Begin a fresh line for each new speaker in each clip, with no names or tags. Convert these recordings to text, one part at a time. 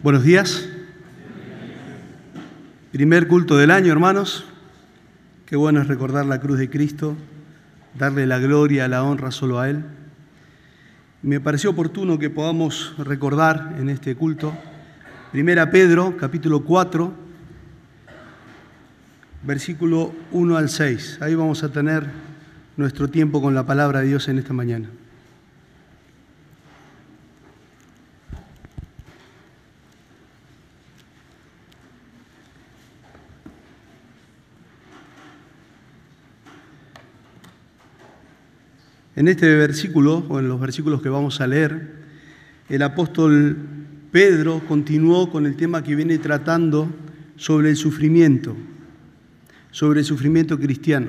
Buenos días. Primer culto del año, hermanos. Qué bueno es recordar la cruz de Cristo, darle la gloria, la honra solo a Él. Me pareció oportuno que podamos recordar en este culto Primera Pedro, capítulo 4, versículo 1 al 6. Ahí vamos a tener nuestro tiempo con la palabra de Dios en esta mañana. En este versículo, o en los versículos que vamos a leer, el apóstol Pedro continuó con el tema que viene tratando sobre el sufrimiento, sobre el sufrimiento cristiano.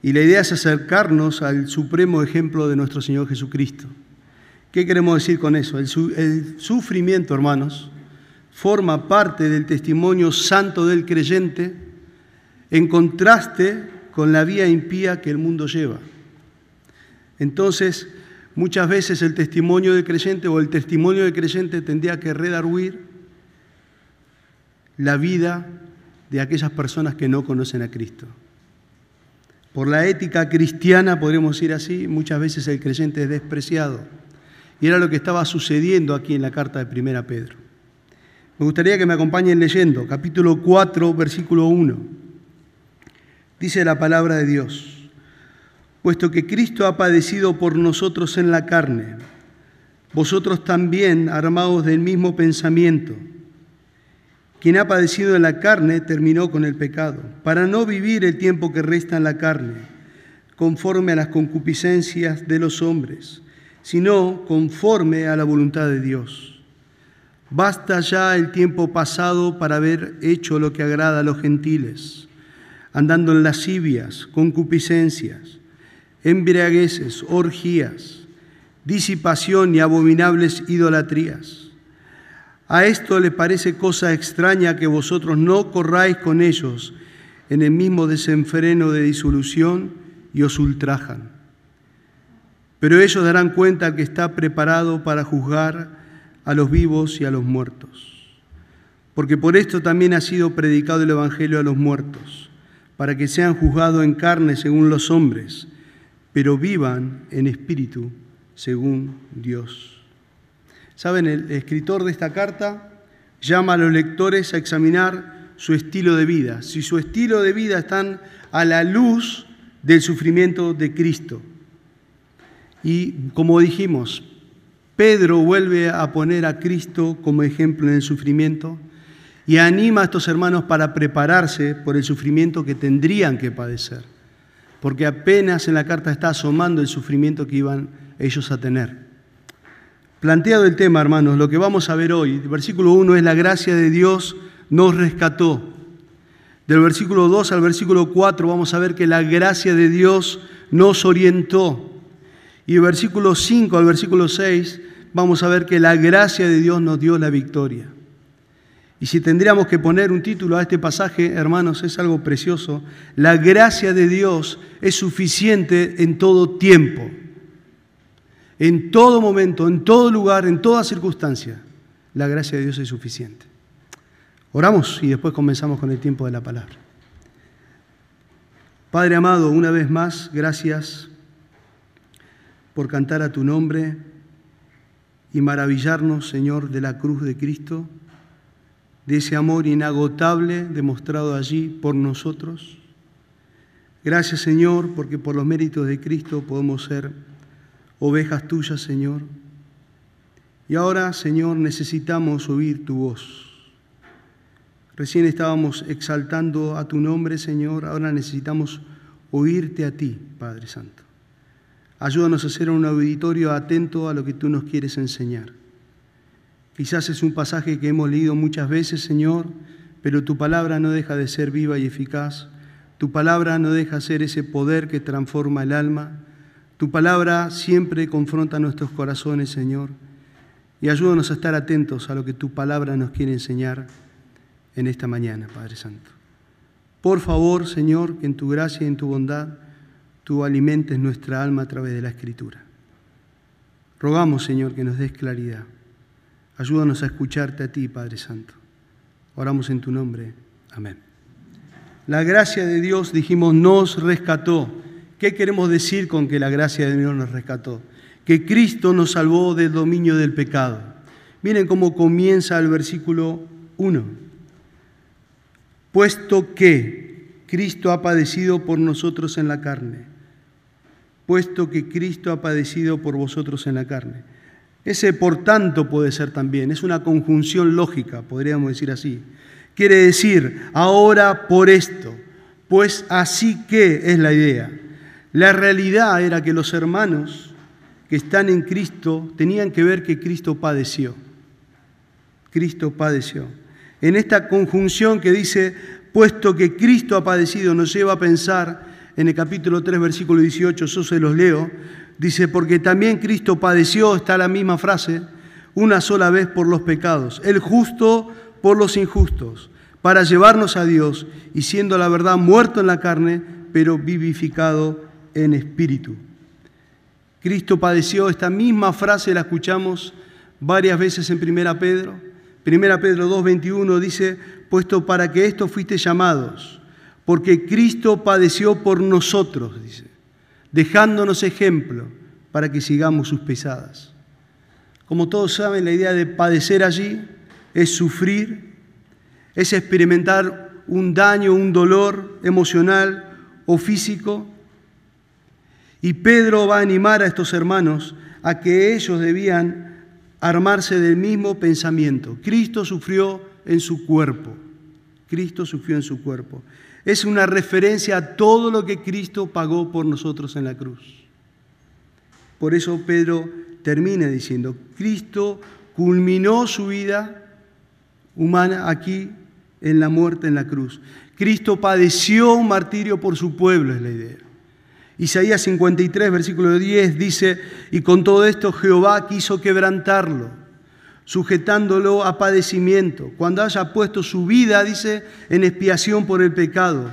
Y la idea es acercarnos al supremo ejemplo de nuestro Señor Jesucristo. ¿Qué queremos decir con eso? El, sufrimiento, hermanos, forma parte del testimonio santo del creyente en contraste con la vía impía que el mundo lleva. Entonces, muchas veces el testimonio del creyente o el testimonio del creyente tendría que redarguir la vida de aquellas personas que no conocen a Cristo. Por la ética cristiana, podríamos decir así, muchas veces el creyente es despreciado. Y era lo que estaba sucediendo aquí en la carta de Primera Pedro. Me gustaría que me acompañen leyendo, capítulo 4, versículo 1. Dice la palabra de Dios puesto que Cristo ha padecido por nosotros en la carne, vosotros también armados del mismo pensamiento. Quien ha padecido en la carne terminó con el pecado, para no vivir el tiempo que resta en la carne, conforme a las concupiscencias de los hombres, sino conforme a la voluntad de Dios. Basta ya el tiempo pasado para haber hecho lo que agrada a los gentiles, andando en lascivias, concupiscencias, embriagueces, orgías, disipación y abominables idolatrías. A esto le parece cosa extraña que vosotros no corráis con ellos en el mismo desenfreno de disolución y os ultrajan. Pero ellos darán cuenta que está preparado para juzgar a los vivos y a los muertos. Porque por esto también ha sido predicado el Evangelio a los muertos, para que sean juzgados en carne según los hombres pero vivan en espíritu según Dios. Saben, el escritor de esta carta llama a los lectores a examinar su estilo de vida, si su estilo de vida están a la luz del sufrimiento de Cristo. Y como dijimos, Pedro vuelve a poner a Cristo como ejemplo en el sufrimiento y anima a estos hermanos para prepararse por el sufrimiento que tendrían que padecer porque apenas en la carta está asomando el sufrimiento que iban ellos a tener. Planteado el tema, hermanos, lo que vamos a ver hoy, el versículo 1 es la gracia de Dios nos rescató. Del versículo 2 al versículo 4 vamos a ver que la gracia de Dios nos orientó. Y del versículo 5 al versículo 6 vamos a ver que la gracia de Dios nos dio la victoria. Y si tendríamos que poner un título a este pasaje, hermanos, es algo precioso. La gracia de Dios es suficiente en todo tiempo, en todo momento, en todo lugar, en toda circunstancia. La gracia de Dios es suficiente. Oramos y después comenzamos con el tiempo de la palabra. Padre amado, una vez más, gracias por cantar a tu nombre y maravillarnos, Señor, de la cruz de Cristo de ese amor inagotable demostrado allí por nosotros. Gracias Señor, porque por los méritos de Cristo podemos ser ovejas tuyas, Señor. Y ahora, Señor, necesitamos oír tu voz. Recién estábamos exaltando a tu nombre, Señor, ahora necesitamos oírte a ti, Padre Santo. Ayúdanos a ser un auditorio atento a lo que tú nos quieres enseñar. Quizás es un pasaje que hemos leído muchas veces, Señor, pero tu palabra no deja de ser viva y eficaz. Tu palabra no deja de ser ese poder que transforma el alma. Tu palabra siempre confronta nuestros corazones, Señor. Y ayúdanos a estar atentos a lo que tu palabra nos quiere enseñar en esta mañana, Padre Santo. Por favor, Señor, que en tu gracia y en tu bondad tú alimentes nuestra alma a través de la Escritura. Rogamos, Señor, que nos des claridad. Ayúdanos a escucharte a ti, Padre Santo. Oramos en tu nombre. Amén. La gracia de Dios, dijimos, nos rescató. ¿Qué queremos decir con que la gracia de Dios nos rescató? Que Cristo nos salvó del dominio del pecado. Miren cómo comienza el versículo 1. Puesto que Cristo ha padecido por nosotros en la carne. Puesto que Cristo ha padecido por vosotros en la carne. Ese por tanto puede ser también, es una conjunción lógica, podríamos decir así. Quiere decir, ahora por esto, pues así que es la idea. La realidad era que los hermanos que están en Cristo tenían que ver que Cristo padeció. Cristo padeció. En esta conjunción que dice, puesto que Cristo ha padecido, nos lleva a pensar en el capítulo 3, versículo 18, yo se los leo, dice, porque también Cristo padeció, está la misma frase, una sola vez por los pecados, el justo por los injustos, para llevarnos a Dios y siendo la verdad muerto en la carne, pero vivificado en espíritu. Cristo padeció, esta misma frase la escuchamos varias veces en Primera Pedro. Primera Pedro 2.21 dice, puesto para que esto fuiste llamados, porque Cristo padeció por nosotros, dice, dejándonos ejemplo para que sigamos sus pesadas. Como todos saben, la idea de padecer allí es sufrir, es experimentar un daño, un dolor emocional o físico. Y Pedro va a animar a estos hermanos a que ellos debían armarse del mismo pensamiento. Cristo sufrió en su cuerpo. Cristo sufrió en su cuerpo. Es una referencia a todo lo que Cristo pagó por nosotros en la cruz. Por eso Pedro termina diciendo, Cristo culminó su vida humana aquí en la muerte en la cruz. Cristo padeció un martirio por su pueblo, es la idea. Isaías 53, versículo 10 dice, y con todo esto Jehová quiso quebrantarlo, sujetándolo a padecimiento, cuando haya puesto su vida, dice, en expiación por el pecado.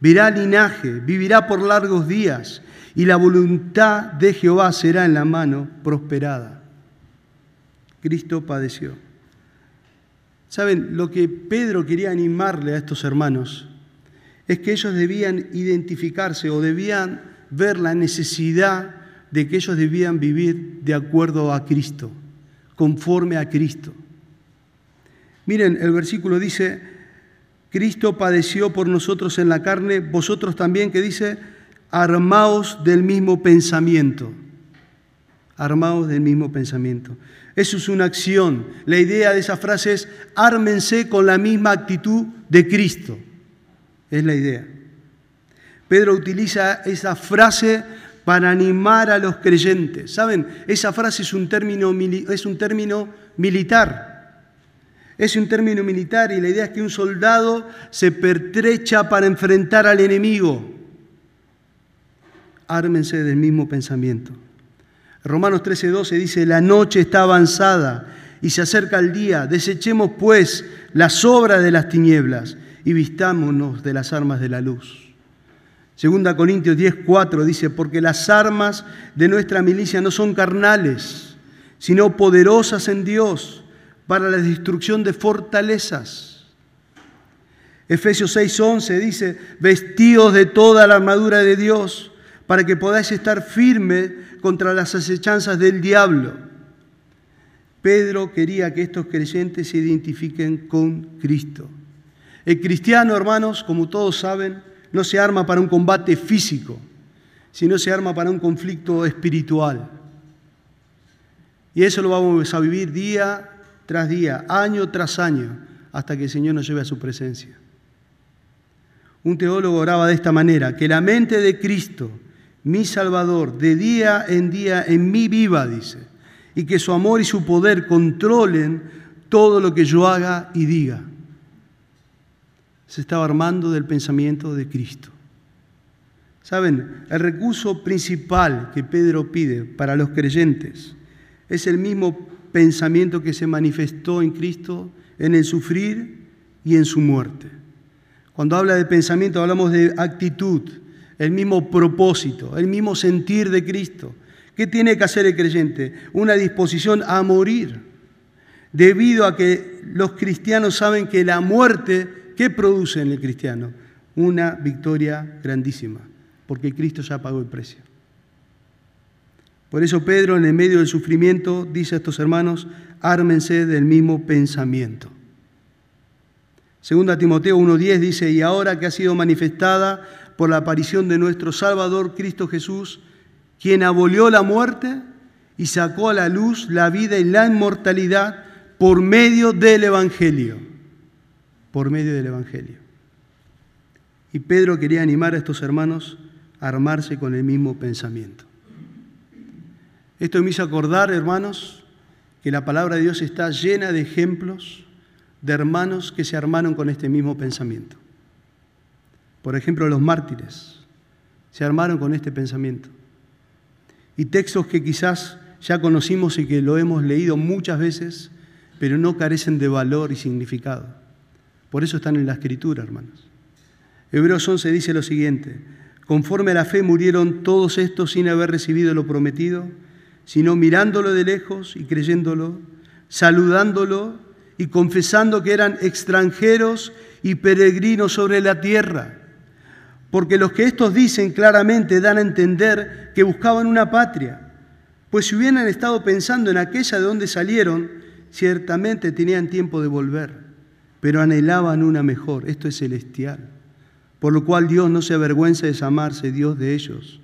Verá linaje, vivirá por largos días, y la voluntad de Jehová será en la mano prosperada. Cristo padeció. Saben, lo que Pedro quería animarle a estos hermanos es que ellos debían identificarse o debían ver la necesidad de que ellos debían vivir de acuerdo a Cristo, conforme a Cristo. Miren, el versículo dice, Cristo padeció por nosotros en la carne, vosotros también, que dice, armaos del mismo pensamiento, armaos del mismo pensamiento. Eso es una acción. La idea de esa frase es ármense con la misma actitud de Cristo. Es la idea. Pedro utiliza esa frase para animar a los creyentes. ¿Saben? Esa frase es un término, es un término militar. Es un término militar y la idea es que un soldado se pertrecha para enfrentar al enemigo. Ármense del mismo pensamiento. Romanos 13:12 dice, la noche está avanzada y se acerca el día, desechemos pues las obras de las tinieblas y vistámonos de las armas de la luz. Segunda Corintios 10:4 dice, porque las armas de nuestra milicia no son carnales, sino poderosas en Dios para la destrucción de fortalezas. Efesios 6:11 dice, vestidos de toda la armadura de Dios para que podáis estar firmes contra las acechanzas del diablo. Pedro quería que estos creyentes se identifiquen con Cristo. El cristiano, hermanos, como todos saben, no se arma para un combate físico, sino se arma para un conflicto espiritual. Y eso lo vamos a vivir día tras día, año tras año, hasta que el Señor nos lleve a su presencia. Un teólogo oraba de esta manera, que la mente de Cristo mi Salvador, de día en día en mí viva, dice, y que su amor y su poder controlen todo lo que yo haga y diga. Se estaba armando del pensamiento de Cristo. Saben, el recurso principal que Pedro pide para los creyentes es el mismo pensamiento que se manifestó en Cristo en el sufrir y en su muerte. Cuando habla de pensamiento hablamos de actitud, el mismo propósito, el mismo sentir de Cristo. ¿Qué tiene que hacer el creyente? Una disposición a morir. debido a que los cristianos saben que la muerte, ¿qué produce en el cristiano? Una victoria grandísima, porque Cristo ya pagó el precio. Por eso Pedro en el medio del sufrimiento dice a estos hermanos, ármense del mismo pensamiento. Segunda Timoteo 1.10 dice, y ahora que ha sido manifestada por la aparición de nuestro Salvador Cristo Jesús, quien abolió la muerte y sacó a la luz la vida y la inmortalidad por medio del Evangelio. Por medio del Evangelio. Y Pedro quería animar a estos hermanos a armarse con el mismo pensamiento. Esto me hizo acordar, hermanos, que la palabra de Dios está llena de ejemplos de hermanos que se armaron con este mismo pensamiento. Por ejemplo, los mártires se armaron con este pensamiento. Y textos que quizás ya conocimos y que lo hemos leído muchas veces, pero no carecen de valor y significado. Por eso están en la escritura, hermanos. Hebreos 11 dice lo siguiente, conforme a la fe murieron todos estos sin haber recibido lo prometido, sino mirándolo de lejos y creyéndolo, saludándolo y confesando que eran extranjeros y peregrinos sobre la tierra. Porque los que estos dicen claramente dan a entender que buscaban una patria, pues si hubieran estado pensando en aquella de donde salieron, ciertamente tenían tiempo de volver, pero anhelaban una mejor, esto es celestial. Por lo cual Dios no se avergüenza de llamarse Dios de ellos,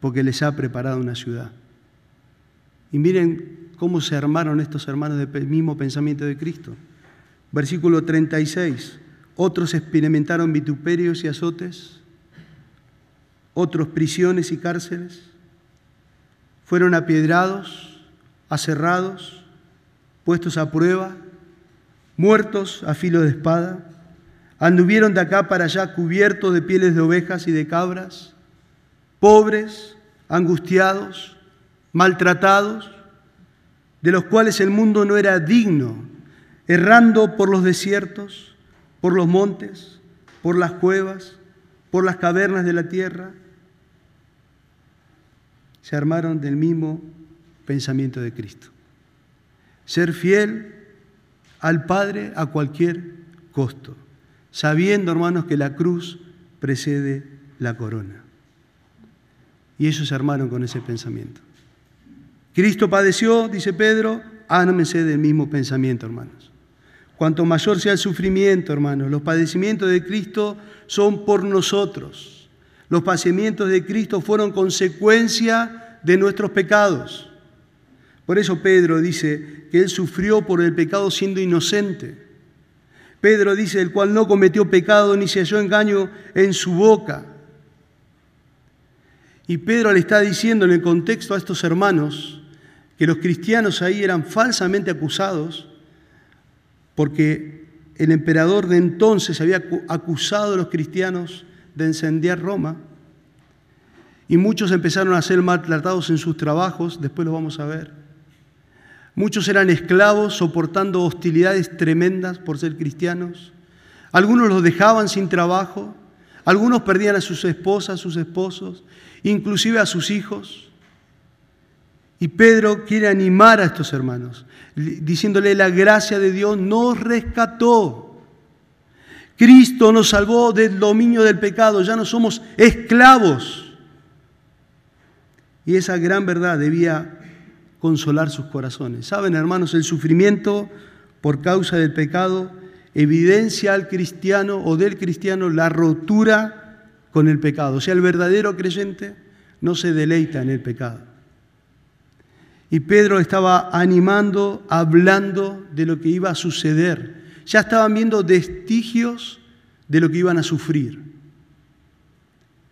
porque les ha preparado una ciudad. Y miren cómo se armaron estos hermanos del mismo pensamiento de Cristo. Versículo 36. Otros experimentaron vituperios y azotes, otros prisiones y cárceles. Fueron apiedrados, aserrados, puestos a prueba, muertos a filo de espada. Anduvieron de acá para allá cubiertos de pieles de ovejas y de cabras, pobres, angustiados, maltratados, de los cuales el mundo no era digno, errando por los desiertos, por los montes, por las cuevas, por las cavernas de la tierra, se armaron del mismo pensamiento de Cristo. Ser fiel al Padre a cualquier costo, sabiendo, hermanos, que la cruz precede la corona. Y ellos se armaron con ese pensamiento. Cristo padeció, dice Pedro, ármense del mismo pensamiento, hermanos. Cuanto mayor sea el sufrimiento, hermanos, los padecimientos de Cristo son por nosotros. Los padecimientos de Cristo fueron consecuencia de nuestros pecados. Por eso Pedro dice que Él sufrió por el pecado siendo inocente. Pedro dice, el cual no cometió pecado ni se halló engaño en su boca. Y Pedro le está diciendo en el contexto a estos hermanos, que los cristianos ahí eran falsamente acusados porque el emperador de entonces había acusado a los cristianos de incendiar Roma y muchos empezaron a ser maltratados en sus trabajos, después lo vamos a ver. Muchos eran esclavos soportando hostilidades tremendas por ser cristianos. Algunos los dejaban sin trabajo, algunos perdían a sus esposas, a sus esposos, inclusive a sus hijos. Y Pedro quiere animar a estos hermanos, diciéndole, la gracia de Dios nos rescató. Cristo nos salvó del dominio del pecado, ya no somos esclavos. Y esa gran verdad debía consolar sus corazones. Saben, hermanos, el sufrimiento por causa del pecado evidencia al cristiano o del cristiano la rotura con el pecado. O sea, el verdadero creyente no se deleita en el pecado. Y Pedro estaba animando, hablando de lo que iba a suceder. Ya estaban viendo vestigios de lo que iban a sufrir.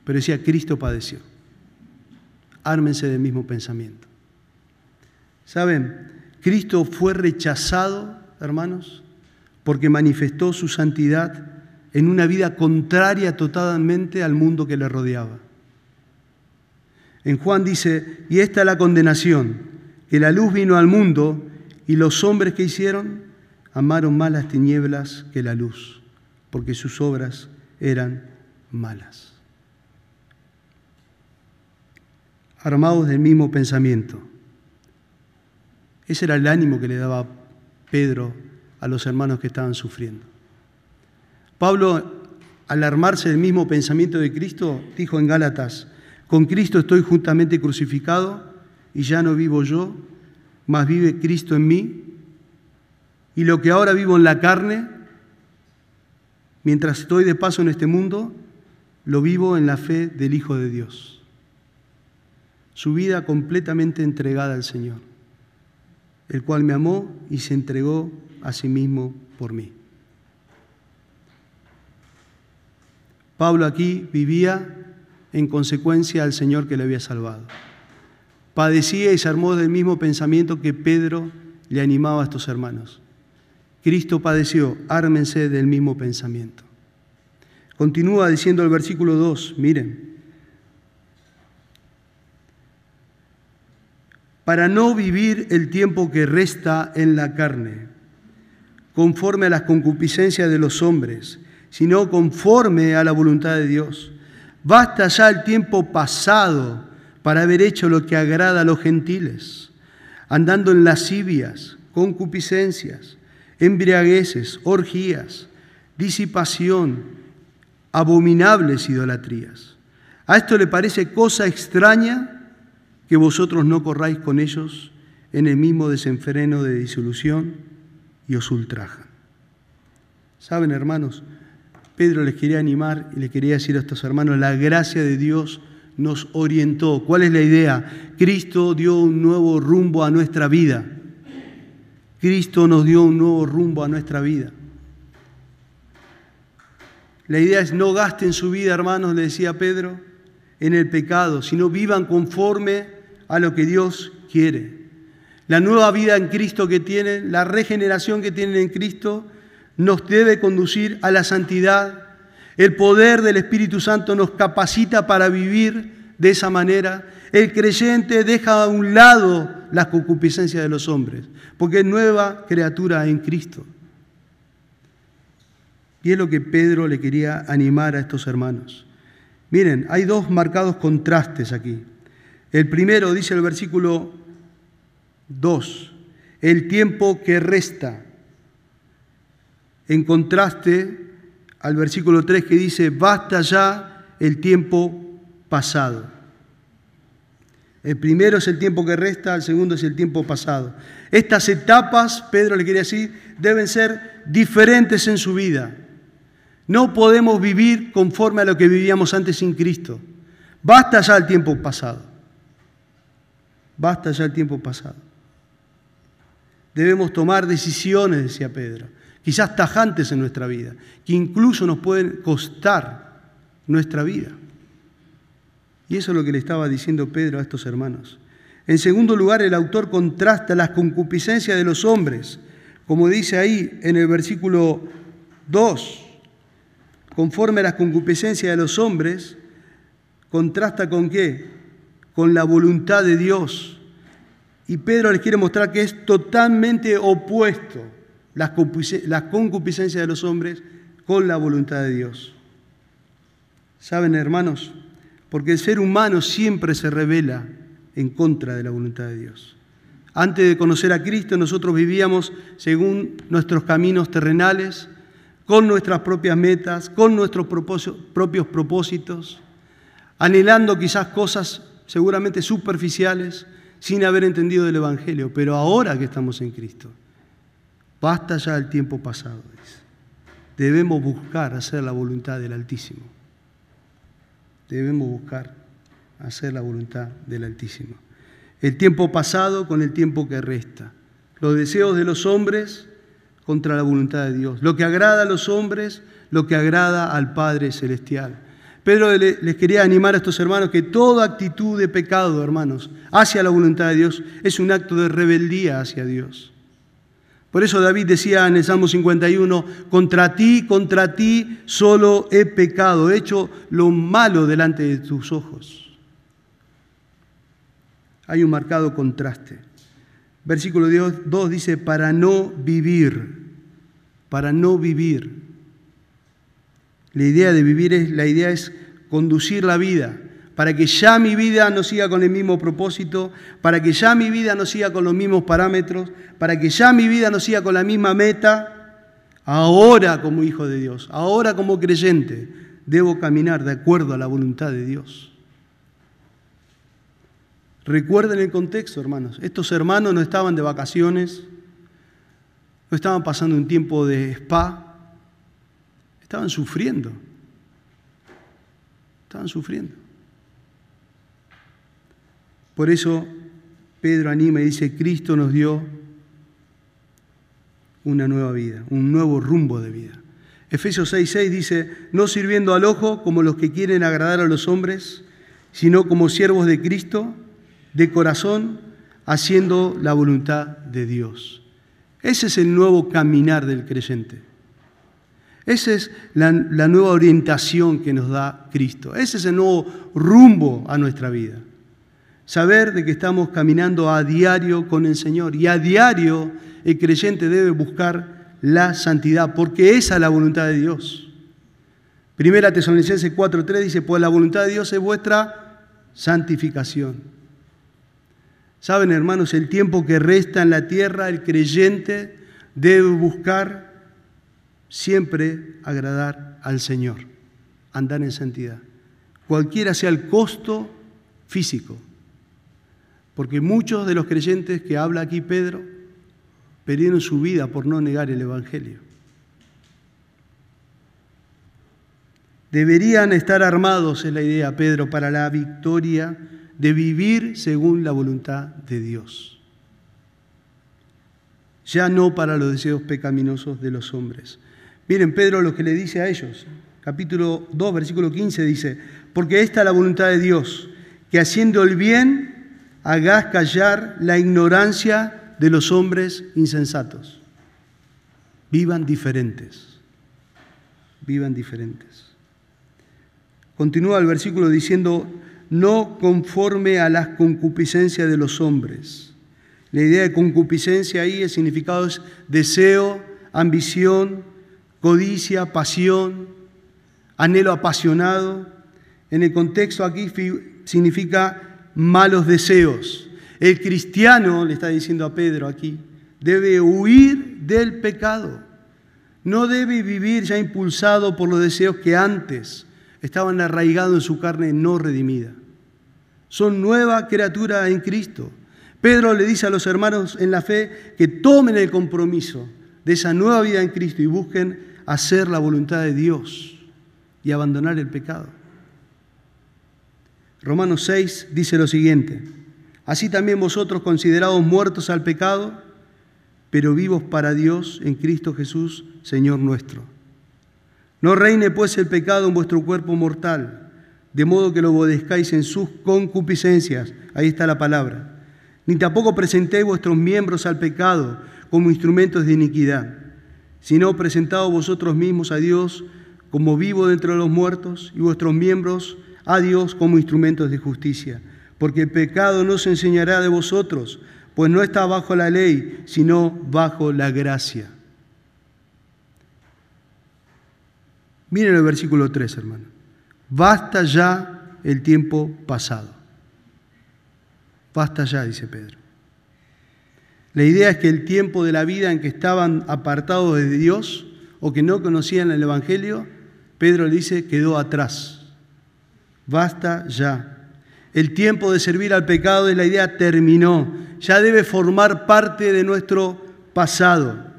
Pero decía, Cristo padeció. Ármense del mismo pensamiento. ¿Saben? Cristo fue rechazado, hermanos, porque manifestó su santidad en una vida contraria totalmente al mundo que le rodeaba. En Juan dice, y esta es la condenación que la luz vino al mundo y los hombres que hicieron amaron más las tinieblas que la luz, porque sus obras eran malas. Armados del mismo pensamiento. Ese era el ánimo que le daba Pedro a los hermanos que estaban sufriendo. Pablo, al armarse del mismo pensamiento de Cristo, dijo en Gálatas, con Cristo estoy juntamente crucificado y ya no vivo yo, mas vive Cristo en mí. Y lo que ahora vivo en la carne, mientras estoy de paso en este mundo, lo vivo en la fe del Hijo de Dios. Su vida completamente entregada al Señor, el cual me amó y se entregó a sí mismo por mí. Pablo aquí vivía en consecuencia al Señor que le había salvado. Padecía y se armó del mismo pensamiento que Pedro le animaba a estos hermanos. Cristo padeció, ármense del mismo pensamiento. Continúa diciendo el versículo 2, miren, para no vivir el tiempo que resta en la carne, conforme a las concupiscencias de los hombres, sino conforme a la voluntad de Dios. Basta ya el tiempo pasado para haber hecho lo que agrada a los gentiles, andando en lascivias, concupiscencias, embriagueces, orgías, disipación, abominables idolatrías. A esto le parece cosa extraña que vosotros no corráis con ellos en el mismo desenfreno de disolución y os ultrajan. Saben, hermanos, Pedro les quería animar y les quería decir a estos hermanos, la gracia de Dios nos orientó. ¿Cuál es la idea? Cristo dio un nuevo rumbo a nuestra vida. Cristo nos dio un nuevo rumbo a nuestra vida. La idea es no gasten su vida, hermanos, le decía Pedro, en el pecado, sino vivan conforme a lo que Dios quiere. La nueva vida en Cristo que tienen, la regeneración que tienen en Cristo, nos debe conducir a la santidad. El poder del Espíritu Santo nos capacita para vivir de esa manera. El creyente deja a un lado las concupiscencias de los hombres, porque es nueva criatura en Cristo. Y es lo que Pedro le quería animar a estos hermanos. Miren, hay dos marcados contrastes aquí. El primero dice el versículo 2, el tiempo que resta en contraste al versículo 3 que dice, basta ya el tiempo pasado. El primero es el tiempo que resta, el segundo es el tiempo pasado. Estas etapas, Pedro le quería decir, deben ser diferentes en su vida. No podemos vivir conforme a lo que vivíamos antes sin Cristo. Basta ya el tiempo pasado. Basta ya el tiempo pasado. Debemos tomar decisiones, decía Pedro quizás tajantes en nuestra vida, que incluso nos pueden costar nuestra vida. Y eso es lo que le estaba diciendo Pedro a estos hermanos. En segundo lugar, el autor contrasta las concupiscencias de los hombres, como dice ahí en el versículo 2, conforme a las concupiscencias de los hombres, contrasta con qué? Con la voluntad de Dios. Y Pedro les quiere mostrar que es totalmente opuesto las concupiscencias de los hombres con la voluntad de Dios. ¿Saben, hermanos? Porque el ser humano siempre se revela en contra de la voluntad de Dios. Antes de conocer a Cristo, nosotros vivíamos según nuestros caminos terrenales, con nuestras propias metas, con nuestros propios propósitos, anhelando quizás cosas seguramente superficiales, sin haber entendido el Evangelio. Pero ahora que estamos en Cristo, Basta ya el tiempo pasado, Debemos buscar hacer la voluntad del Altísimo. Debemos buscar hacer la voluntad del Altísimo. El tiempo pasado con el tiempo que resta. Los deseos de los hombres contra la voluntad de Dios. Lo que agrada a los hombres, lo que agrada al Padre Celestial. Pedro les quería animar a estos hermanos que toda actitud de pecado, hermanos, hacia la voluntad de Dios es un acto de rebeldía hacia Dios. Por eso David decía en el Salmo 51, contra ti, contra ti solo he pecado, he hecho lo malo delante de tus ojos. Hay un marcado contraste. Versículo 2 dice, para no vivir, para no vivir. La idea de vivir es, la idea es conducir la vida, para que ya mi vida no siga con el mismo propósito, para que ya mi vida no siga con los mismos parámetros, para que ya mi vida no siga con la misma meta, ahora como hijo de Dios, ahora como creyente, debo caminar de acuerdo a la voluntad de Dios. Recuerden el contexto, hermanos. Estos hermanos no estaban de vacaciones, no estaban pasando un tiempo de spa, estaban sufriendo. Estaban sufriendo. Por eso Pedro anima y dice, Cristo nos dio una nueva vida, un nuevo rumbo de vida. Efesios 6:6 dice, no sirviendo al ojo como los que quieren agradar a los hombres, sino como siervos de Cristo, de corazón, haciendo la voluntad de Dios. Ese es el nuevo caminar del creyente. Esa es la, nueva orientación que nos da Cristo. Ese es el nuevo rumbo a nuestra vida. Saber de que estamos caminando a diario con el Señor y a diario el creyente debe buscar la santidad, porque esa es la voluntad de Dios. Primera Tesalonicenses 4:3 dice, pues la voluntad de Dios es vuestra santificación. Saben, hermanos, el tiempo que resta en la tierra, el creyente debe buscar siempre agradar al Señor, andar en santidad, cualquiera sea el costo físico. Porque muchos de los creyentes que habla aquí Pedro perdieron su vida por no negar el Evangelio. Deberían estar armados, es la idea, Pedro, para la victoria de vivir según la voluntad de Dios. Ya no para los deseos pecaminosos de los hombres. Miren, Pedro lo que le dice a ellos, capítulo 2, versículo 15, dice, porque esta es la voluntad de Dios, que haciendo el bien hagas callar la ignorancia de los hombres insensatos. Vivan diferentes. Vivan diferentes. Continúa el versículo diciendo, no conforme a las concupiscencias de los hombres. La idea de concupiscencia ahí, el significado es deseo, ambición, codicia, pasión, anhelo apasionado. En el contexto aquí significa malos deseos. El cristiano, le está diciendo a Pedro aquí, debe huir del pecado. No debe vivir ya impulsado por los deseos que antes estaban arraigados en su carne no redimida. Son nueva criatura en Cristo. Pedro le dice a los hermanos en la fe que tomen el compromiso de esa nueva vida en Cristo y busquen hacer la voluntad de Dios y abandonar el pecado. Romanos 6 dice lo siguiente, así también vosotros considerados muertos al pecado, pero vivos para Dios en Cristo Jesús, Señor nuestro. No reine pues el pecado en vuestro cuerpo mortal, de modo que lo obedezcáis en sus concupiscencias, ahí está la palabra, ni tampoco presentéis vuestros miembros al pecado como instrumentos de iniquidad, sino presentados vosotros mismos a Dios como vivo dentro de los muertos y vuestros miembros a Dios como instrumentos de justicia, porque el pecado no se enseñará de vosotros, pues no está bajo la ley, sino bajo la gracia. Miren el versículo 3, hermano. Basta ya el tiempo pasado. Basta ya, dice Pedro. La idea es que el tiempo de la vida en que estaban apartados de Dios o que no conocían el Evangelio, Pedro le dice, quedó atrás. Basta ya. El tiempo de servir al pecado de la idea terminó. Ya debe formar parte de nuestro pasado.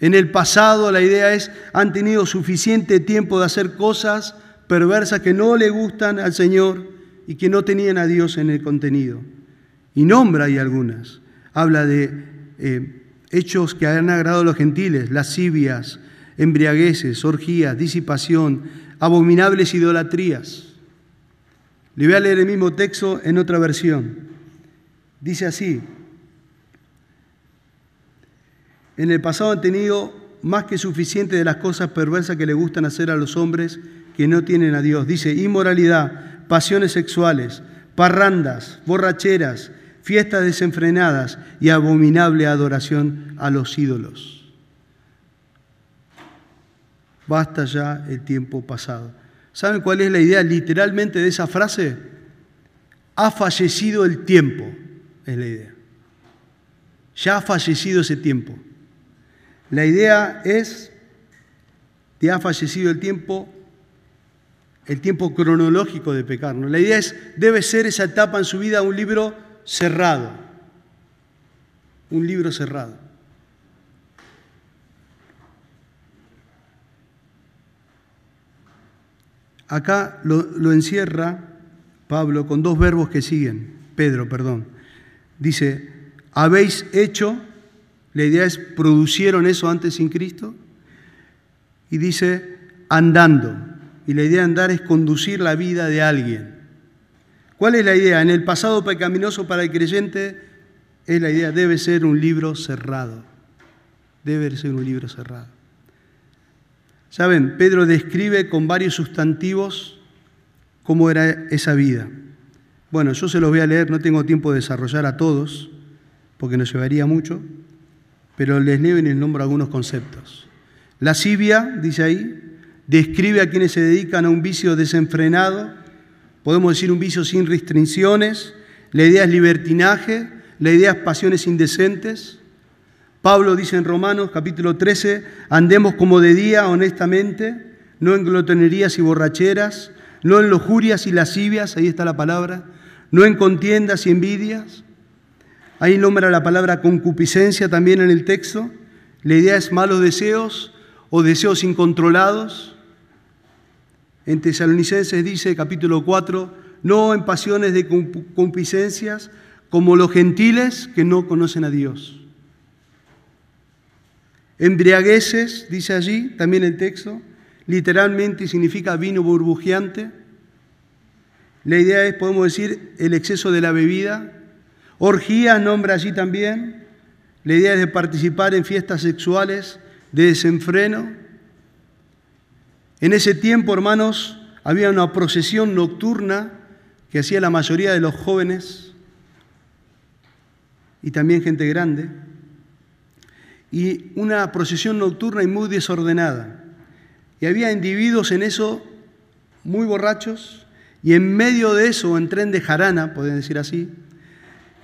En el pasado la idea es, han tenido suficiente tiempo de hacer cosas perversas que no le gustan al Señor y que no tenían a Dios en el contenido. Y nombra ahí algunas. Habla de eh, hechos que han agradado a los gentiles, lascivias, embriagueces, orgías, disipación, abominables idolatrías. Le voy a leer el mismo texto en otra versión. Dice así, en el pasado han tenido más que suficiente de las cosas perversas que le gustan hacer a los hombres que no tienen a Dios. Dice, inmoralidad, pasiones sexuales, parrandas, borracheras, fiestas desenfrenadas y abominable adoración a los ídolos. Basta ya el tiempo pasado. ¿Saben cuál es la idea literalmente de esa frase? ha fallecido el tiempo, es la idea. Ya ha fallecido ese tiempo. La idea es que ha fallecido el tiempo, el tiempo cronológico de pecar. La idea es, debe ser esa etapa en su vida un libro cerrado. Un libro cerrado. Acá lo, encierra Pablo con dos verbos que siguen, Pedro, perdón. Dice, habéis hecho, la idea es, producieron eso antes sin Cristo, y dice, andando. Y la idea de andar es conducir la vida de alguien. ¿Cuál es la idea? En el pasado pecaminoso para el creyente es la idea, debe ser un libro cerrado. Debe ser un libro cerrado. Saben, Pedro describe con varios sustantivos cómo era esa vida. Bueno, yo se los voy a leer, no tengo tiempo de desarrollar a todos, porque nos llevaría mucho, pero les leo y les nombro algunos conceptos. Lascivia, dice ahí, describe a quienes se dedican a un vicio desenfrenado, podemos decir un vicio sin restricciones, la idea es libertinaje, la idea es pasiones indecentes. Pablo dice en Romanos capítulo 13, andemos como de día honestamente, no en glotonerías y borracheras, no en lujurias y lascivias, ahí está la palabra, no en contiendas y envidias. Ahí nombra la palabra concupiscencia también en el texto. La idea es malos deseos o deseos incontrolados. En Tesalonicenses dice, capítulo 4, no en pasiones de concupiscencias como los gentiles que no conocen a Dios. Embriagueces, dice allí también el texto, literalmente significa vino burbujeante. La idea es, podemos decir, el exceso de la bebida. Orgía nombra allí también. La idea es de participar en fiestas sexuales de desenfreno. En ese tiempo, hermanos, había una procesión nocturna que hacía la mayoría de los jóvenes y también gente grande. Y una procesión nocturna y muy desordenada. Y había individuos en eso muy borrachos, y en medio de eso, en tren de jarana, pueden decir así,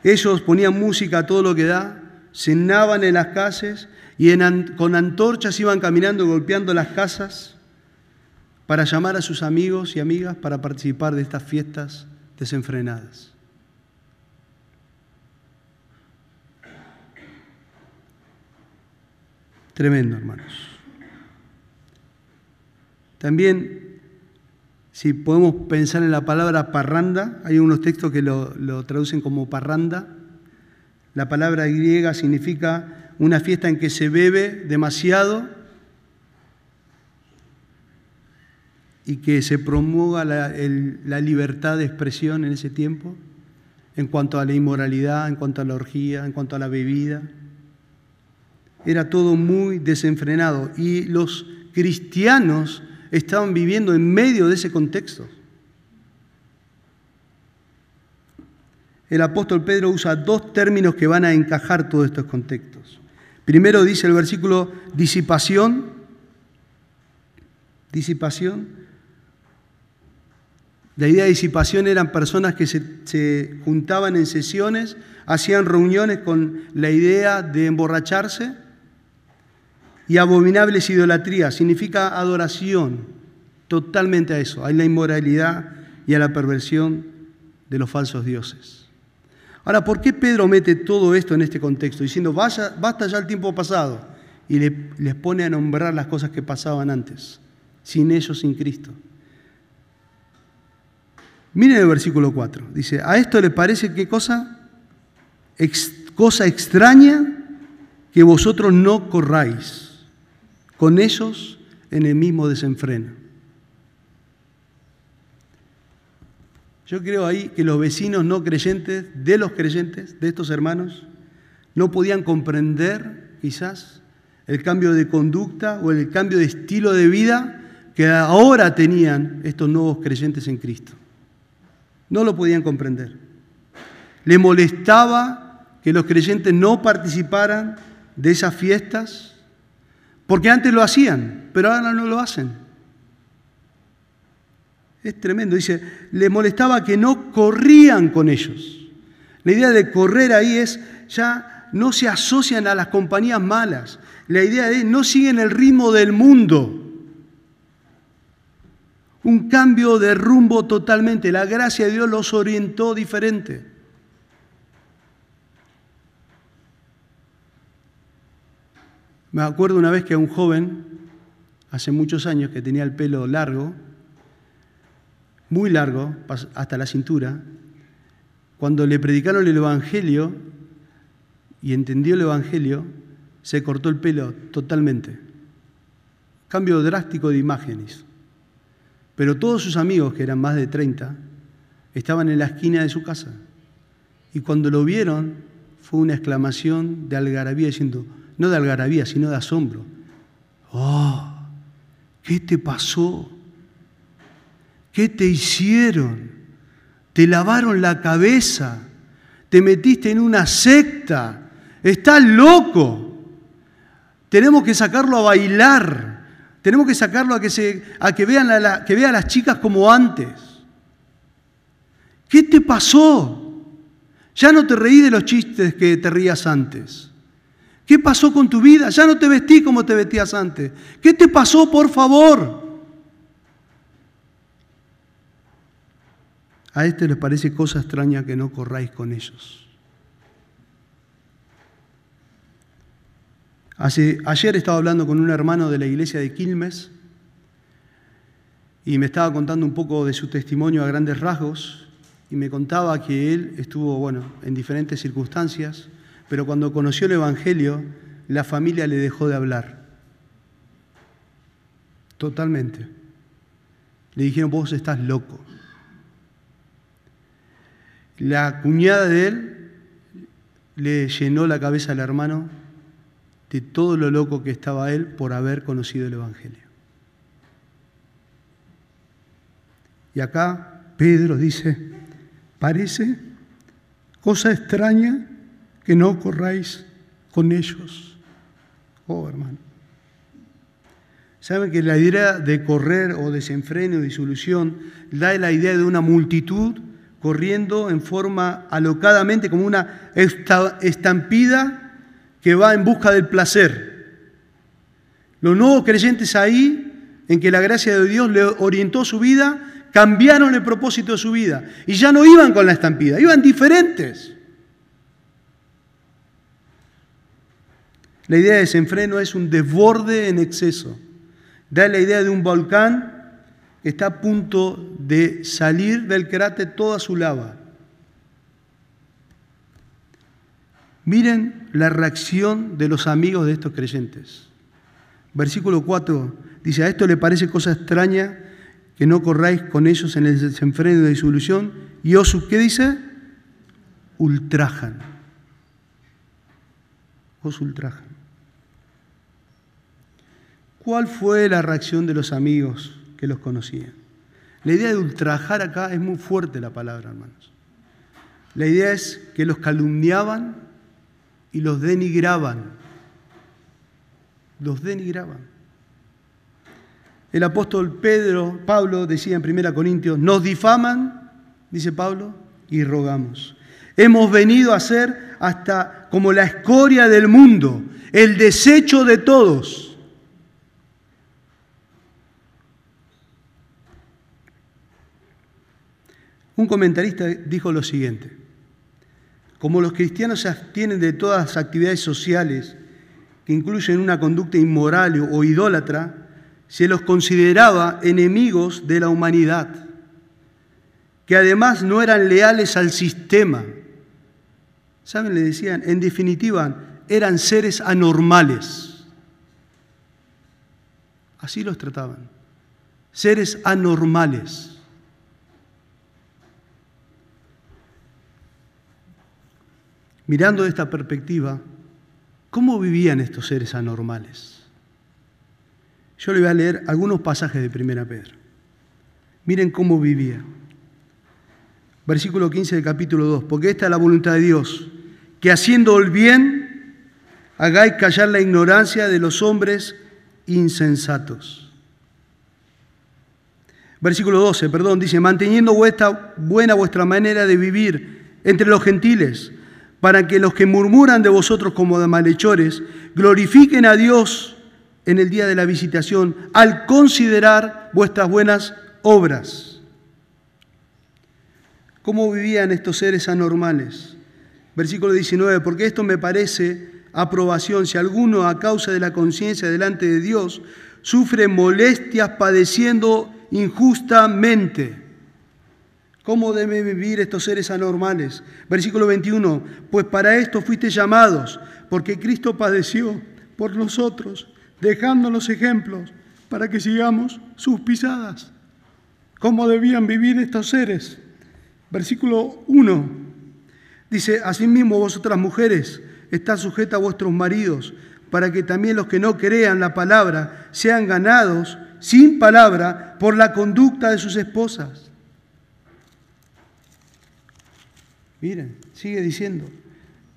ellos ponían música a todo lo que da, cenaban en las calles y con antorchas iban caminando golpeando las casas para llamar a sus amigos y amigas para participar de estas fiestas desenfrenadas. Tremendo, hermanos. También, si podemos pensar en la palabra parranda, hay unos textos que lo, traducen como parranda. La palabra griega significa una fiesta en que se bebe demasiado y que se promueva la, libertad de expresión en ese tiempo, en cuanto a la inmoralidad, en cuanto a la orgía, en cuanto a la bebida. Era todo muy desenfrenado y los cristianos estaban viviendo en medio de ese contexto. El apóstol Pedro usa dos términos que van a encajar todos estos contextos. Primero dice el versículo disipación, disipación. La idea de disipación eran personas que se, juntaban en sesiones, hacían reuniones con la idea de emborracharse y abominables idolatrías significa adoración totalmente a eso, a la inmoralidad y a la perversión de los falsos dioses. Ahora, ¿por qué Pedro mete todo esto en este contexto? Diciendo, Vaya, basta ya el tiempo pasado. Y les pone a nombrar las cosas que pasaban antes, sin ellos, sin Cristo. Miren el versículo 4. Dice, ¿a esto le parece qué cosa? cosa extraña que vosotros no corráis con ellos en el mismo desenfreno. Yo creo ahí que los vecinos no creyentes, de los creyentes, de estos hermanos, no podían comprender quizás el cambio de conducta o el cambio de estilo de vida que ahora tenían estos nuevos creyentes en Cristo. No lo podían comprender. Le molestaba que los creyentes no participaran de esas fiestas porque antes lo hacían, pero ahora no lo hacen. Es tremendo. Dice, le molestaba que no corrían con ellos. La idea de correr ahí es ya no se asocian a las compañías malas. La idea de no siguen el ritmo del mundo. Un cambio de rumbo totalmente. La gracia de Dios los orientó diferente. Me acuerdo una vez que a un joven, hace muchos años, que tenía el pelo largo, muy largo, hasta la cintura, cuando le predicaron el Evangelio y entendió el Evangelio, se cortó el pelo totalmente. Cambio drástico de imágenes. Pero todos sus amigos, que eran más de 30, estaban en la esquina de su casa. Y cuando lo vieron, fue una exclamación de algarabía diciendo, no de algarabía, sino de asombro. ¡Oh! ¿Qué te pasó? ¿Qué te hicieron? Te lavaron la cabeza, te metiste en una secta, estás loco. Tenemos que sacarlo a bailar, tenemos que sacarlo a que, se, a que, vean, a que a las chicas como antes. ¿Qué te pasó? Ya no te reí de los chistes que te rías antes. ¿Qué pasó con tu vida? Ya no te vestí como te vestías antes. ¿Qué te pasó, por favor? A este les parece cosa extraña que no corráis con ellos. Ayer estaba hablando con un hermano de la iglesia de Quilmes y me estaba contando un poco de su testimonio a grandes rasgos y me contaba que él estuvo, bueno, en diferentes circunstancias pero cuando conoció el Evangelio, la familia le dejó de hablar. Totalmente. Le dijeron, vos estás loco. La cuñada de él le llenó la cabeza al hermano de todo lo loco que estaba él por haber conocido el Evangelio. Y acá Pedro dice, parece cosa extraña que no corráis con ellos. Oh, hermano. ¿Saben que la idea de correr o desenfreno o disolución da la idea de una multitud corriendo en forma alocadamente como una estampida que va en busca del placer? Los nuevos creyentes ahí, en que la gracia de Dios le orientó su vida, cambiaron el propósito de su vida y ya no iban con la estampida, iban diferentes. La idea de desenfreno es un desborde en exceso. Da la idea de un volcán que está a punto de salir del cráter toda su lava. Miren la reacción de los amigos de estos creyentes. Versículo 4 dice, a esto le parece cosa extraña que no corráis con ellos en el desenfreno de disolución. Y os, ¿qué dice? Ultrajan. Os ultrajan. ¿Cuál fue la reacción de los amigos que los conocían? La idea de ultrajar acá es muy fuerte la palabra, hermanos. La idea es que los calumniaban y los denigraban. Los denigraban. El apóstol Pedro, Pablo decía en 1 Corintios, nos difaman, dice Pablo, y rogamos. Hemos venido a ser hasta como la escoria del mundo, el desecho de todos Un comentarista dijo lo siguiente, como los cristianos se abstienen de todas las actividades sociales que incluyen una conducta inmoral o idólatra, se los consideraba enemigos de la humanidad, que además no eran leales al sistema. ¿Saben? Le decían, en definitiva, eran seres anormales. Así los trataban, seres anormales. Mirando de esta perspectiva, ¿cómo vivían estos seres anormales? Yo le voy a leer algunos pasajes de Primera Pedro. Miren cómo vivía. Versículo 15 del capítulo 2. Porque esta es la voluntad de Dios, que haciendo el bien hagáis callar la ignorancia de los hombres insensatos. Versículo 12, perdón, dice, manteniendo vuestra, buena vuestra manera de vivir entre los gentiles, para que los que murmuran de vosotros como de malhechores glorifiquen a Dios en el día de la visitación al considerar vuestras buenas obras. ¿Cómo vivían estos seres anormales? Versículo 19, porque esto me parece aprobación si alguno a causa de la conciencia delante de Dios sufre molestias padeciendo injustamente. ¿Cómo deben vivir estos seres anormales? Versículo 21, pues para esto fuiste llamados, porque Cristo padeció por nosotros, dejándonos ejemplos para que sigamos sus pisadas. ¿Cómo debían vivir estos seres? Versículo 1 dice, asimismo vosotras mujeres, estad sujetas a vuestros maridos, para que también los que no crean la palabra sean ganados sin palabra por la conducta de sus esposas. Miren, sigue diciendo.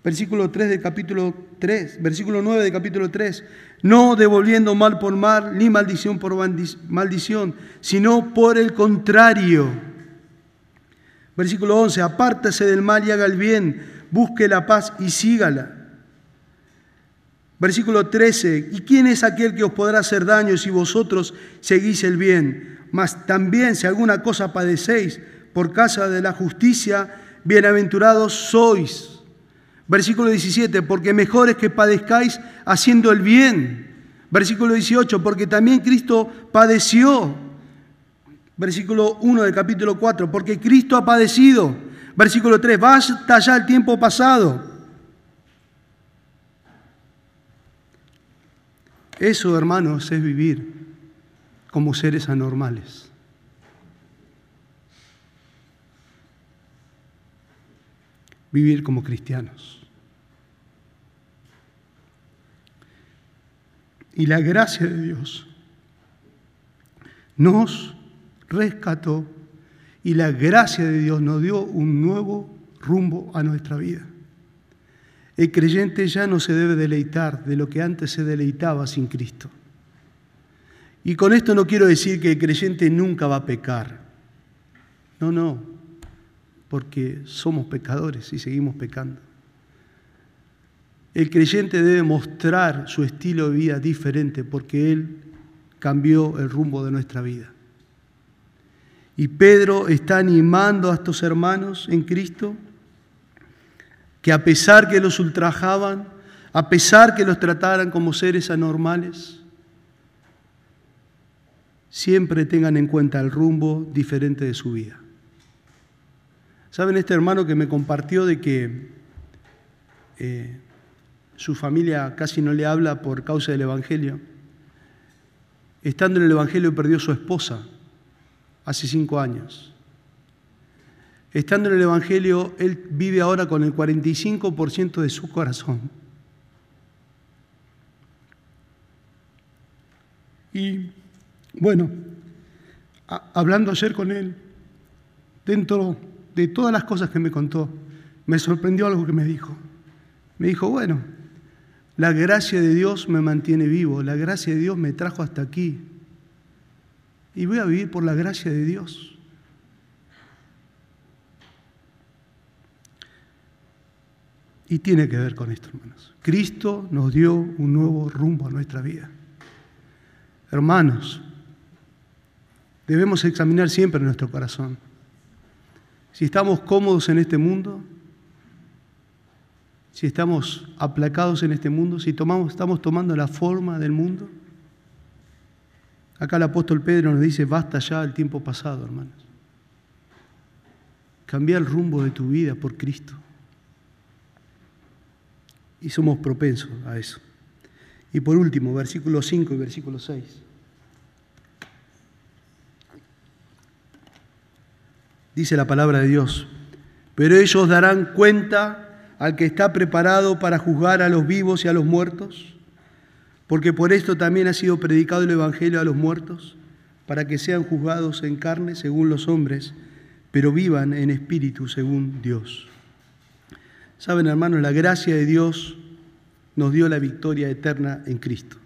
Versículo 3 del capítulo 3, versículo 9 del capítulo 3, no devolviendo mal por mal ni maldición por maldición, sino por el contrario. Versículo 11, apártese del mal y haga el bien, busque la paz y sígala. Versículo 13, ¿y quién es aquel que os podrá hacer daño si vosotros seguís el bien? Mas también si alguna cosa padecéis por causa de la justicia, bienaventurados sois. Versículo 17, porque mejor es que padezcáis haciendo el bien. Versículo 18, porque también Cristo padeció. Versículo 1 del capítulo 4, porque Cristo ha padecido. Versículo 3, basta ya el tiempo pasado Eso, hermanos, es vivir como seres anormales. Vivir como cristianos. Y la gracia de Dios nos rescató y la gracia de Dios nos dio un nuevo rumbo a nuestra vida. El creyente ya no se debe deleitar de lo que antes se deleitaba sin Cristo. Y con esto no quiero decir que el creyente nunca va a pecar. No, no, porque somos pecadores y seguimos pecando. El creyente debe mostrar su estilo de vida diferente porque Él cambió el rumbo de nuestra vida. Y Pedro está animando a estos hermanos en Cristo que a pesar que los ultrajaban, a pesar que los trataran como seres anormales, siempre tengan en cuenta el rumbo diferente de su vida. ¿Saben este hermano que me compartió de que eh, su familia casi no le habla por causa del Evangelio? Estando en el Evangelio perdió su esposa hace cinco años. Estando en el Evangelio, Él vive ahora con el 45% de su corazón. Y bueno, hablando ayer con Él, dentro de todas las cosas que me contó, me sorprendió algo que me dijo. Me dijo, bueno, la gracia de Dios me mantiene vivo, la gracia de Dios me trajo hasta aquí. Y voy a vivir por la gracia de Dios. Y tiene que ver con esto, hermanos. Cristo nos dio un nuevo rumbo a nuestra vida. Hermanos, debemos examinar siempre nuestro corazón. Si estamos cómodos en este mundo, si estamos aplacados en este mundo, si estamos tomando la forma del mundo. Acá el apóstol Pedro nos dice, basta ya el tiempo pasado, hermanos. Cambia el rumbo de tu vida por Cristo y somos propensos a eso. Y por último, versículo 5 y versículo 6. Dice la palabra de Dios, pero ellos darán cuenta al que está preparado para juzgar a los vivos y a los muertos, porque por esto también ha sido predicado el Evangelio a los muertos, para que sean juzgados en carne según los hombres, pero vivan en espíritu según Dios. Saben, hermanos, la gracia de Dios nos dio la victoria eterna en Cristo.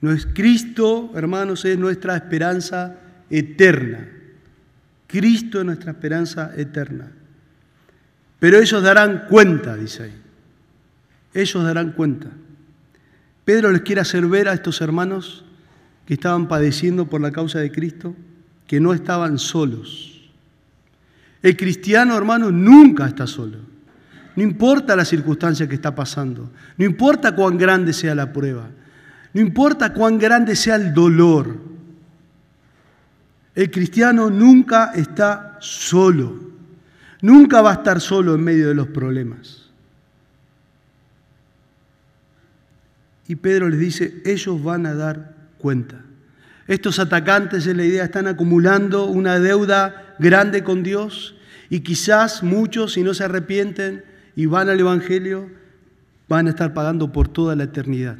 No es Cristo, hermanos, es nuestra esperanza eterna. Cristo es nuestra esperanza eterna. Pero ellos darán cuenta, dice ahí. Ellos darán cuenta. Pedro les quiere hacer ver a estos hermanos que estaban padeciendo por la causa de Cristo que no estaban solos. El cristiano, hermano, nunca está solo. No importa la circunstancia que está pasando, no importa cuán grande sea la prueba, no importa cuán grande sea el dolor. El cristiano nunca está solo, nunca va a estar solo en medio de los problemas. Y Pedro les dice, ellos van a dar cuenta. Estos atacantes, en la idea, están acumulando una deuda grande con Dios y quizás muchos, si no se arrepienten y van al Evangelio, van a estar pagando por toda la eternidad.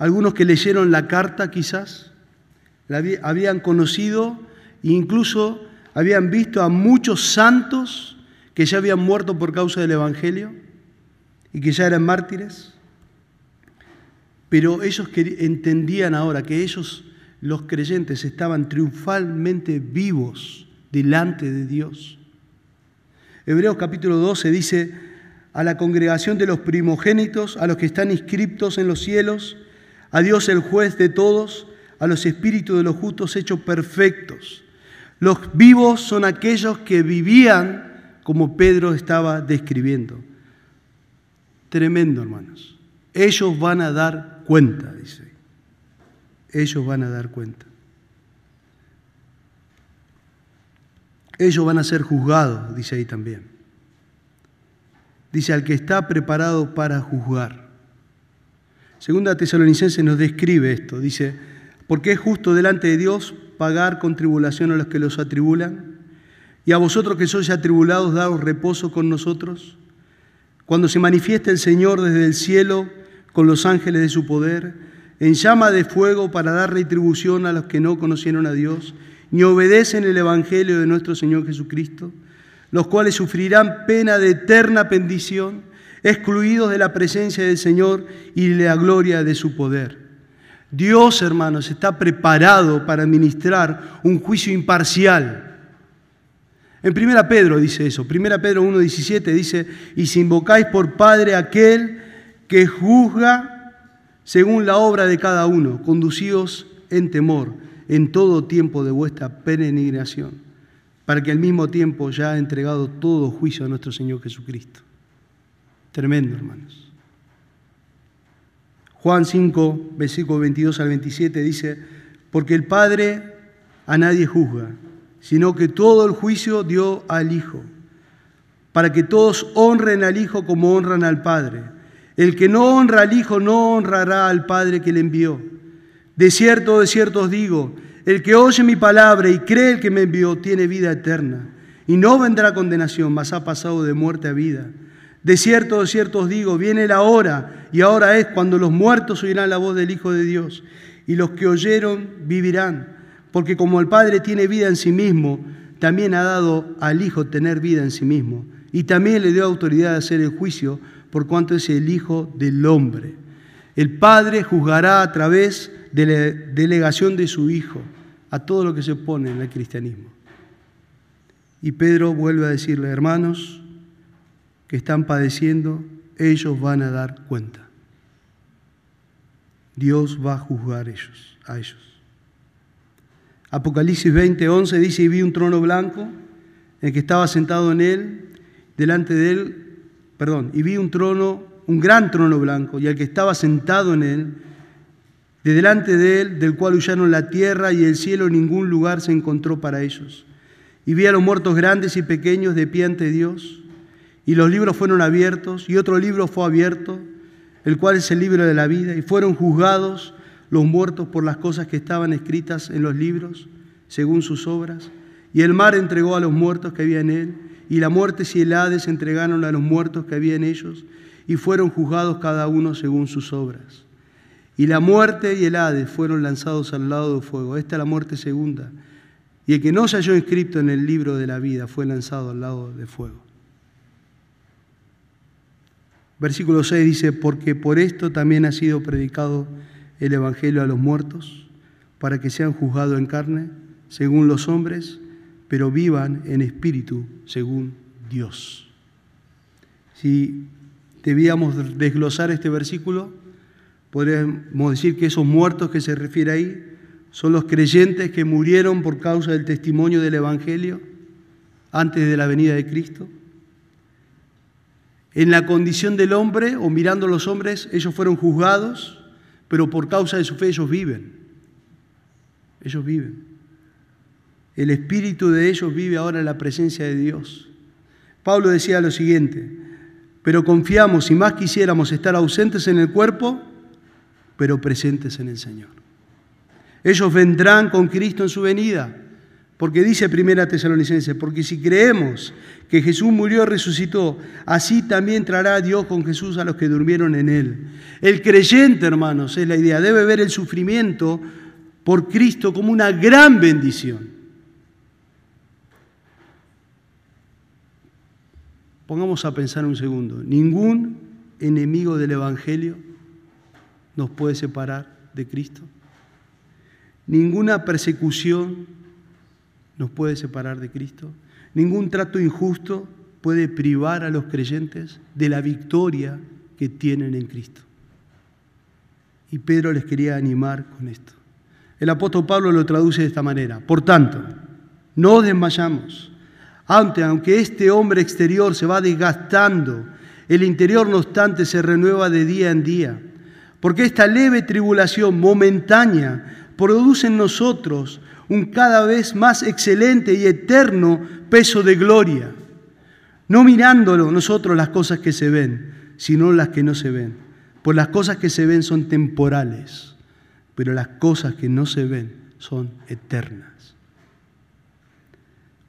Algunos que leyeron la carta quizás la habían conocido e incluso habían visto a muchos santos que ya habían muerto por causa del Evangelio y que ya eran mártires. Pero ellos entendían ahora que ellos, los creyentes, estaban triunfalmente vivos delante de Dios. Hebreos capítulo 12 dice, a la congregación de los primogénitos, a los que están inscriptos en los cielos, a Dios el juez de todos, a los espíritus de los justos hechos perfectos. Los vivos son aquellos que vivían como Pedro estaba describiendo. Tremendo, hermanos. Ellos van a dar cuenta, dice. Ellos van a dar cuenta. Ellos van a ser juzgados, dice ahí también. Dice al que está preparado para juzgar. Segunda Tesalonicense nos describe esto. Dice, porque es justo delante de Dios pagar con tribulación a los que los atribulan. Y a vosotros que sois atribulados, daos reposo con nosotros. Cuando se manifieste el Señor desde el cielo con los ángeles de su poder, en llama de fuego para dar retribución a los que no conocieron a Dios, ni obedecen el Evangelio de nuestro Señor Jesucristo, los cuales sufrirán pena de eterna bendición, excluidos de la presencia del Señor y de la gloria de su poder. Dios, hermanos, está preparado para administrar un juicio imparcial. En 1 Pedro dice eso, 1 Pedro 1.17 dice, y si invocáis por Padre aquel que juzga según la obra de cada uno, conducidos en temor en todo tiempo de vuestra peregrinación, para que al mismo tiempo ya ha entregado todo juicio a nuestro Señor Jesucristo. Tremendo, hermanos. Juan 5, versículo 22 al 27 dice, porque el Padre a nadie juzga, sino que todo el juicio dio al Hijo, para que todos honren al Hijo como honran al Padre. El que no honra al Hijo no honrará al Padre que le envió. De cierto, de cierto os digo, el que oye mi palabra y cree el que me envió tiene vida eterna y no vendrá condenación, mas ha pasado de muerte a vida. De cierto, de cierto os digo, viene la hora y ahora es cuando los muertos oirán la voz del Hijo de Dios y los que oyeron vivirán, porque como el Padre tiene vida en sí mismo, también ha dado al Hijo tener vida en sí mismo y también le dio autoridad de hacer el juicio por cuanto es el Hijo del Hombre. El Padre juzgará a través de la delegación de su Hijo a todo lo que se opone en el cristianismo. Y Pedro vuelve a decirle, hermanos que están padeciendo, ellos van a dar cuenta. Dios va a juzgar ellos, a ellos. Apocalipsis 20, 11 dice, y vi un trono blanco, el que estaba sentado en él, delante de él perdón, y vi un trono, un gran trono blanco, y al que estaba sentado en él, de delante de él, del cual huyeron la tierra y el cielo, ningún lugar se encontró para ellos. Y vi a los muertos grandes y pequeños de pie ante Dios, y los libros fueron abiertos, y otro libro fue abierto, el cual es el libro de la vida, y fueron juzgados los muertos por las cosas que estaban escritas en los libros, según sus obras. Y el mar entregó a los muertos que había en él, y la muerte y el Hades entregaron a los muertos que había en ellos y fueron juzgados cada uno según sus obras. Y la muerte y el Hades fueron lanzados al lado del fuego. Esta es la muerte segunda. Y el que no se halló inscrito en el libro de la vida fue lanzado al lado del fuego. Versículo 6 dice, porque por esto también ha sido predicado el Evangelio a los muertos, para que sean juzgados en carne, según los hombres, pero vivan en espíritu, según Dios. Si debíamos desglosar este versículo, podríamos decir que esos muertos que se refiere ahí son los creyentes que murieron por causa del testimonio del Evangelio antes de la venida de Cristo. En la condición del hombre o mirando a los hombres, ellos fueron juzgados, pero por causa de su fe ellos viven. Ellos viven. El espíritu de ellos vive ahora en la presencia de Dios. Pablo decía lo siguiente, pero confiamos, si más quisiéramos estar ausentes en el cuerpo, pero presentes en el Señor. Ellos vendrán con Cristo en su venida, porque dice Primera Tesalonicense, porque si creemos que Jesús murió y resucitó, así también traerá Dios con Jesús a los que durmieron en él. El creyente, hermanos, es la idea, debe ver el sufrimiento por Cristo como una gran bendición. Pongamos a pensar un segundo, ningún enemigo del Evangelio nos puede separar de Cristo. Ninguna persecución nos puede separar de Cristo. Ningún trato injusto puede privar a los creyentes de la victoria que tienen en Cristo. Y Pedro les quería animar con esto. El apóstol Pablo lo traduce de esta manera. Por tanto, no desmayamos aunque este hombre exterior se va desgastando, el interior no obstante se renueva de día en día. Porque esta leve tribulación momentánea produce en nosotros un cada vez más excelente y eterno peso de gloria. No mirándolo nosotros las cosas que se ven, sino las que no se ven. Pues las cosas que se ven son temporales, pero las cosas que no se ven son eternas.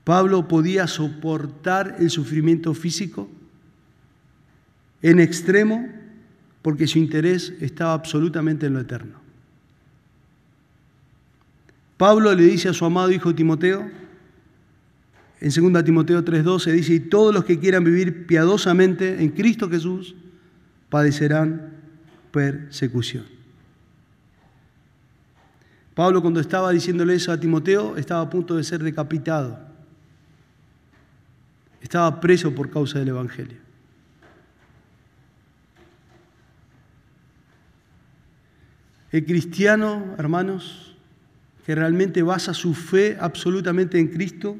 Pablo podía soportar el sufrimiento físico en extremo porque su interés estaba absolutamente en lo eterno. Pablo le dice a su amado hijo Timoteo, en 2 Timoteo 3:12 dice, y todos los que quieran vivir piadosamente en Cristo Jesús padecerán persecución. Pablo cuando estaba diciéndole eso a Timoteo estaba a punto de ser decapitado. Estaba preso por causa del Evangelio. El cristiano, hermanos, que realmente basa su fe absolutamente en Cristo,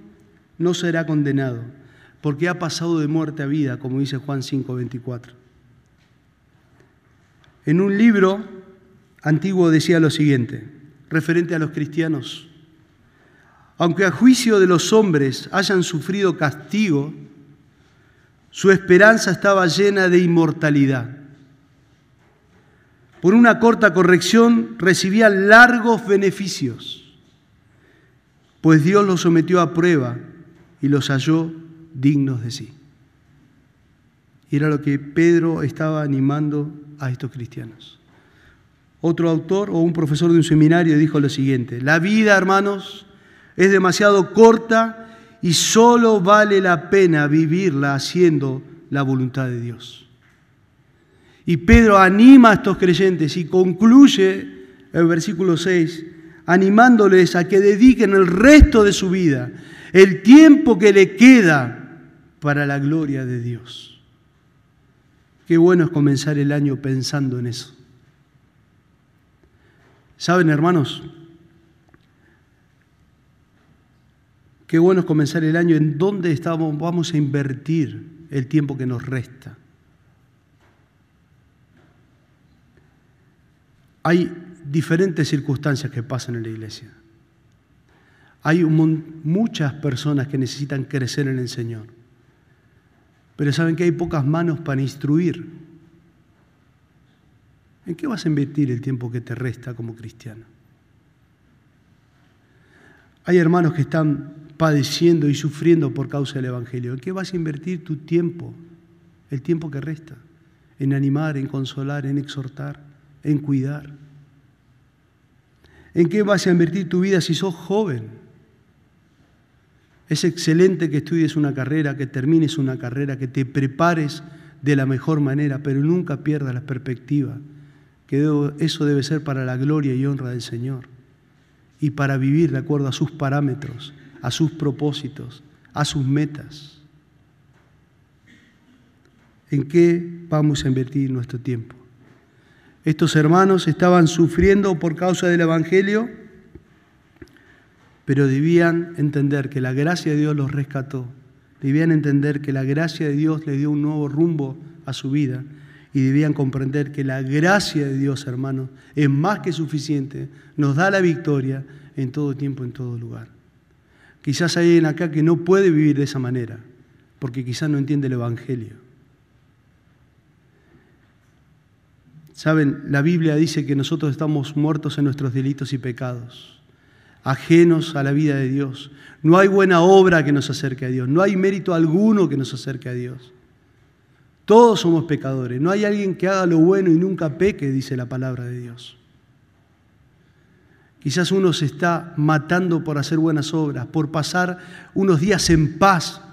no será condenado, porque ha pasado de muerte a vida, como dice Juan 5:24. En un libro antiguo decía lo siguiente, referente a los cristianos, aunque a juicio de los hombres hayan sufrido castigo, su esperanza estaba llena de inmortalidad. Por una corta corrección recibían largos beneficios, pues Dios los sometió a prueba y los halló dignos de sí. Y era lo que Pedro estaba animando a estos cristianos. Otro autor o un profesor de un seminario dijo lo siguiente, la vida, hermanos, es demasiado corta y solo vale la pena vivirla haciendo la voluntad de Dios. Y Pedro anima a estos creyentes y concluye el versículo 6 animándoles a que dediquen el resto de su vida, el tiempo que le queda para la gloria de Dios. Qué bueno es comenzar el año pensando en eso. ¿Saben, hermanos? Qué bueno es comenzar el año en dónde estamos, vamos a invertir el tiempo que nos resta. Hay diferentes circunstancias que pasan en la iglesia. Hay muchas personas que necesitan crecer en el Señor. Pero saben que hay pocas manos para instruir. ¿En qué vas a invertir el tiempo que te resta como cristiano? Hay hermanos que están padeciendo y sufriendo por causa del Evangelio. ¿En qué vas a invertir tu tiempo, el tiempo que resta? En animar, en consolar, en exhortar, en cuidar. ¿En qué vas a invertir tu vida si sos joven? Es excelente que estudies una carrera, que termines una carrera, que te prepares de la mejor manera, pero nunca pierdas la perspectiva, que eso debe ser para la gloria y honra del Señor. y para vivir de acuerdo a sus parámetros, a sus propósitos, a sus metas. ¿En qué vamos a invertir nuestro tiempo? Estos hermanos estaban sufriendo por causa del Evangelio, pero debían entender que la gracia de Dios los rescató. Debían entender que la gracia de Dios les dio un nuevo rumbo a su vida y debían comprender que la gracia de Dios, hermanos, es más que suficiente, nos da la victoria en todo tiempo, en todo lugar. Quizás hay alguien acá que no puede vivir de esa manera, porque quizás no entiende el Evangelio. Saben, la Biblia dice que nosotros estamos muertos en nuestros delitos y pecados, ajenos a la vida de Dios. No hay buena obra que nos acerque a Dios, no hay mérito alguno que nos acerque a Dios. Todos somos pecadores. No hay alguien que haga lo bueno y nunca peque, dice la palabra de Dios. Quizás uno se está matando por hacer buenas obras, por pasar unos días en paz.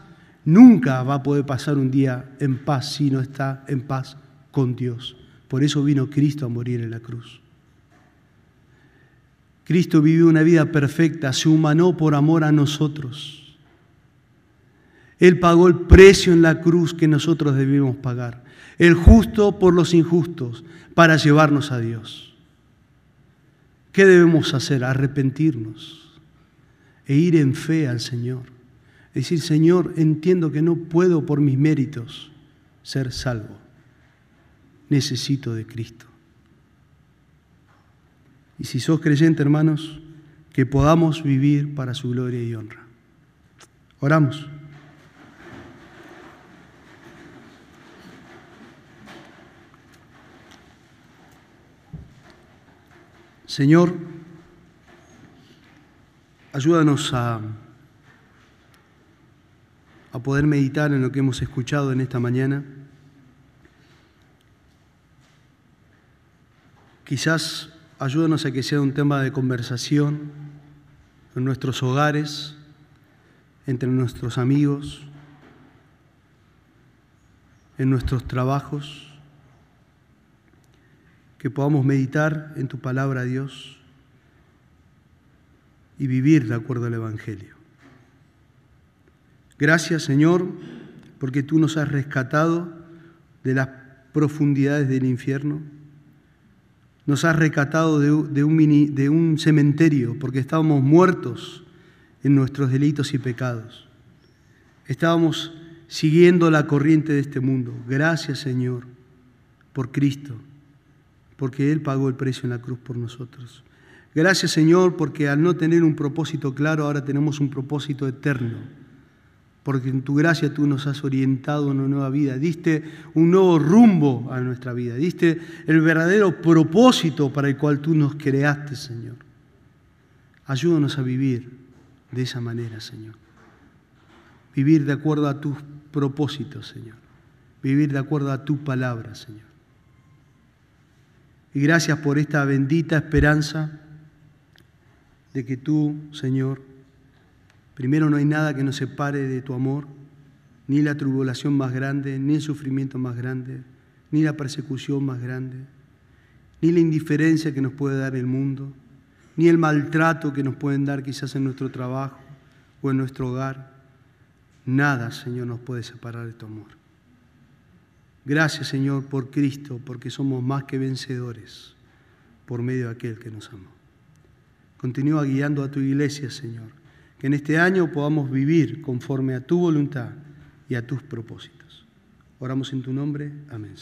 Nunca va a poder pasar un día en paz si no está en paz con Dios. Por eso vino Cristo a morir en la cruz. Cristo vivió una vida perfecta, se humanó por amor a nosotros. Él pagó el precio en la cruz que nosotros debimos pagar. El justo por los injustos para llevarnos a Dios. ¿Qué debemos hacer? Arrepentirnos e ir en fe al Señor. Decir, Señor, entiendo que no puedo por mis méritos ser salvo. Necesito de Cristo. Y si sos creyente, hermanos, que podamos vivir para su gloria y honra. Oramos. Señor, ayúdanos a, a poder meditar en lo que hemos escuchado en esta mañana. Quizás ayúdanos a que sea un tema de conversación en nuestros hogares, entre nuestros amigos, en nuestros trabajos que podamos meditar en tu palabra, Dios, y vivir de acuerdo al Evangelio. Gracias, Señor, porque tú nos has rescatado de las profundidades del infierno. Nos has rescatado de, de un cementerio porque estábamos muertos en nuestros delitos y pecados. Estábamos siguiendo la corriente de este mundo. Gracias, Señor, por Cristo porque Él pagó el precio en la cruz por nosotros. Gracias Señor, porque al no tener un propósito claro, ahora tenemos un propósito eterno. Porque en tu gracia tú nos has orientado a una nueva vida, diste un nuevo rumbo a nuestra vida, diste el verdadero propósito para el cual tú nos creaste, Señor. Ayúdanos a vivir de esa manera, Señor. Vivir de acuerdo a tus propósitos, Señor. Vivir de acuerdo a tu palabra, Señor. Y gracias por esta bendita esperanza de que tú, Señor, primero no hay nada que nos separe de tu amor, ni la tribulación más grande, ni el sufrimiento más grande, ni la persecución más grande, ni la indiferencia que nos puede dar el mundo, ni el maltrato que nos pueden dar quizás en nuestro trabajo o en nuestro hogar. Nada, Señor, nos puede separar de tu amor. Gracias Señor por Cristo, porque somos más que vencedores por medio de aquel que nos amó. Continúa guiando a tu iglesia, Señor, que en este año podamos vivir conforme a tu voluntad y a tus propósitos. Oramos en tu nombre. Amén.